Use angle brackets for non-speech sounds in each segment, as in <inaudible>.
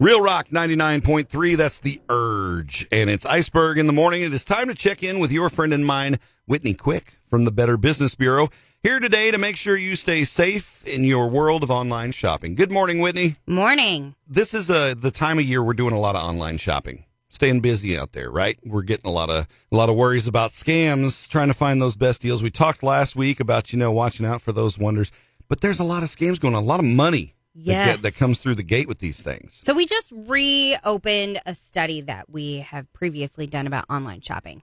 Real Rock 99.3, that's the urge. And it's Iceberg in the morning. It is time to check in with your friend and mine, Whitney Quick from the Better Business Bureau. Here today to make sure you stay safe in your world of online shopping. Good morning, Whitney. Morning. This is uh, the time of year we're doing a lot of online shopping. Staying busy out there, right? We're getting a lot of a lot of worries about scams, trying to find those best deals. We talked last week about, you know, watching out for those wonders. But there's a lot of scams going on, a lot of money Yes. get, that comes through the gate with these things. So we just reopened a study that we have previously done about online shopping.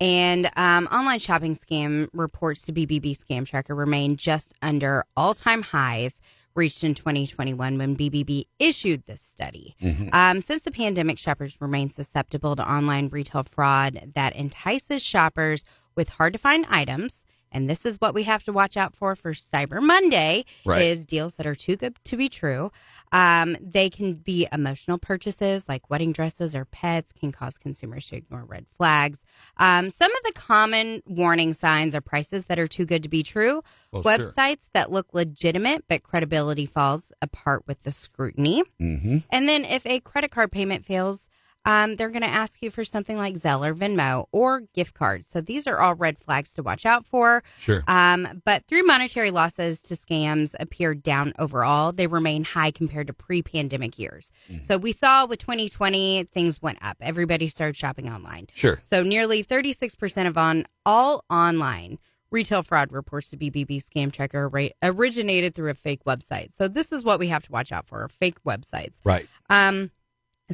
And um, online shopping scam reports to BBB Scam Tracker remain just under all-time highs reached in 2021 when BBB issued this study. Um, since the pandemic, shoppers remain susceptible to online retail fraud that entices shoppers with hard-to-find items. And this is what we have to watch out for for Cyber Monday Right. is deals that are too good to be true. Um, they can be emotional purchases like wedding dresses or pets can cause consumers to ignore red flags. Um, some of the common warning signs are prices that are too good to be true, Well, sure. websites that look legitimate but credibility falls apart with the scrutiny. Mm-hmm. And then if a credit card payment fails, um, they're going to ask you for something like Zelle or Venmo or gift cards. So these are all red flags to watch out for. Sure. Um, but through monetary losses to scams appear down overall, they remain high compared to pre-pandemic years. So we saw with 2020 things went up. Everybody started shopping online. Sure. So nearly 36% of on all online retail fraud reports to BBB Scam Tracker ra- originated through a fake website. So this is what we have to watch out for: fake websites. Right. Um,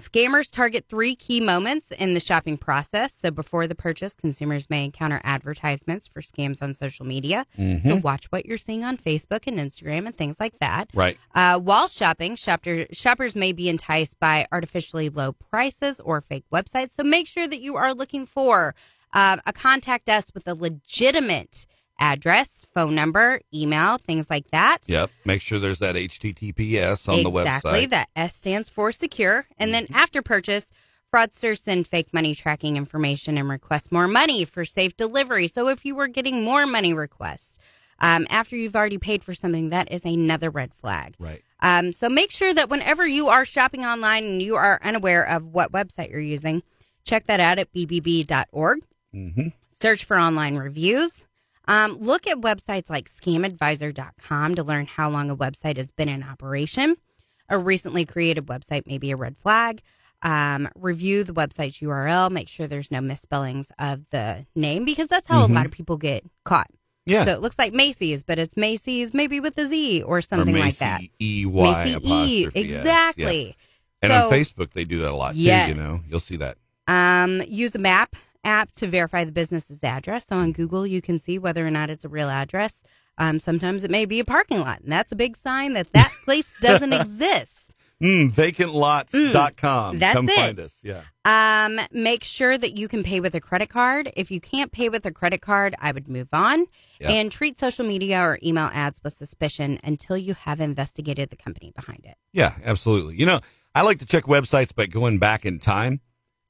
scammers target three key moments in the shopping process. So before the purchase, consumers may encounter advertisements for scams on social media. So watch what you're seeing on Facebook and Instagram and things like that. Right. Uh, while shopping, shopper, shoppers may be enticed by artificially low prices or fake websites. So make sure that you are looking for uh, a contact us with a legitimate address, phone number, email, things like that. Yep. Make sure there's that HTTPS on the exactly. website. Mm-hmm. That S stands for secure. And then after purchase, fraudsters send fake money tracking information and request more money for safe delivery. So if you were getting more money requests um, after you've already paid for something, that is another red flag. Right. Um, so make sure that whenever you are shopping online and you are unaware of what website you're using, check that out at bbb.org. Mm-hmm. Search for online reviews. Um, look at websites like scamadviser.com to learn how long a website has been in operation. A recently created website may be a red flag. Um, review the website's URL. Make sure there's no misspellings of the name because that's how a lot of people get caught. Yeah. So it looks like Macy's, but it's Macy's maybe with a Z or or something like that. E Y Macy E. S. Yeah. Exactly. And So- on Facebook, they do that a lot too. Yes. You know, you'll see that. Um, use a map app to verify the business's address. So on Google, you can see whether or not it's a real address. Um, sometimes it may be a parking lot, and that's a big sign that that <laughs> place doesn't exist. Mm, vacantlots.com. that's Come it. find us. Yeah. Um, make sure that you can pay with a credit card. If you can't pay with a credit card, I would move on Yeah. and treat social media or email ads with suspicion until you have investigated the company behind it. Yeah, absolutely. You know, I like to check websites by going back in time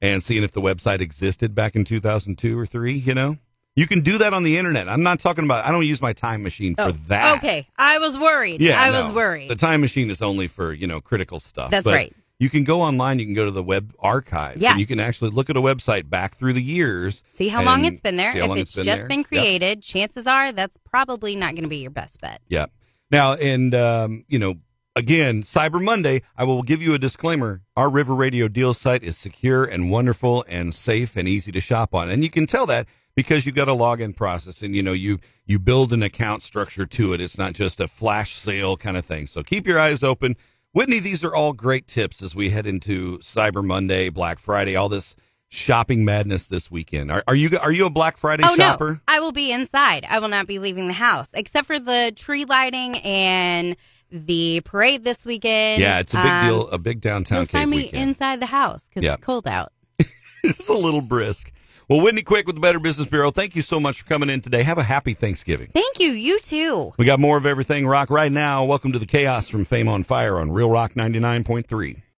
and seeing if the website existed back in 2002 or 3, you know? You can do that on the internet. I'm not talking about I don't use my time machine for that. Oh, Okay, I was worried. Yeah. I no. was worried. The time machine is only for, you know, critical stuff. That's But right. You can go online, you can go to the web archives Yes. and you can actually look at a website back through the years. See how long it's been there. If long it's, been just there. been Yep. created, chances are that's probably not going to be your best bet. Yeah. Now, and um, you know, again, Cyber Monday, I will give you a disclaimer. Our River Radio deal site is secure and wonderful and safe and easy to shop on, and you can tell that because you've got a login process and you know you you build an account structure to it. It's not just a flash sale kind of thing. So keep your eyes open. Whitney, these are all great tips as we head into Cyber Monday, Black Friday, all this shopping madness this weekend. Are, are you are you a Black Friday oh shopper? no, I will be inside. I will not be leaving the house except for the tree lighting and the parade this weekend. Yeah, it's a big Um, deal, a big downtown You'll find me weekend. inside the house because Yeah. it's cold out. <laughs> it's a little brisk. Well, Whitney Quick with the Better Business Bureau, thank you so much for coming in today. Have a happy Thanksgiving. Thank you. You too. We got more of everything rock right now. Welcome to the chaos from Fame on Fire on Real Rock 99.3.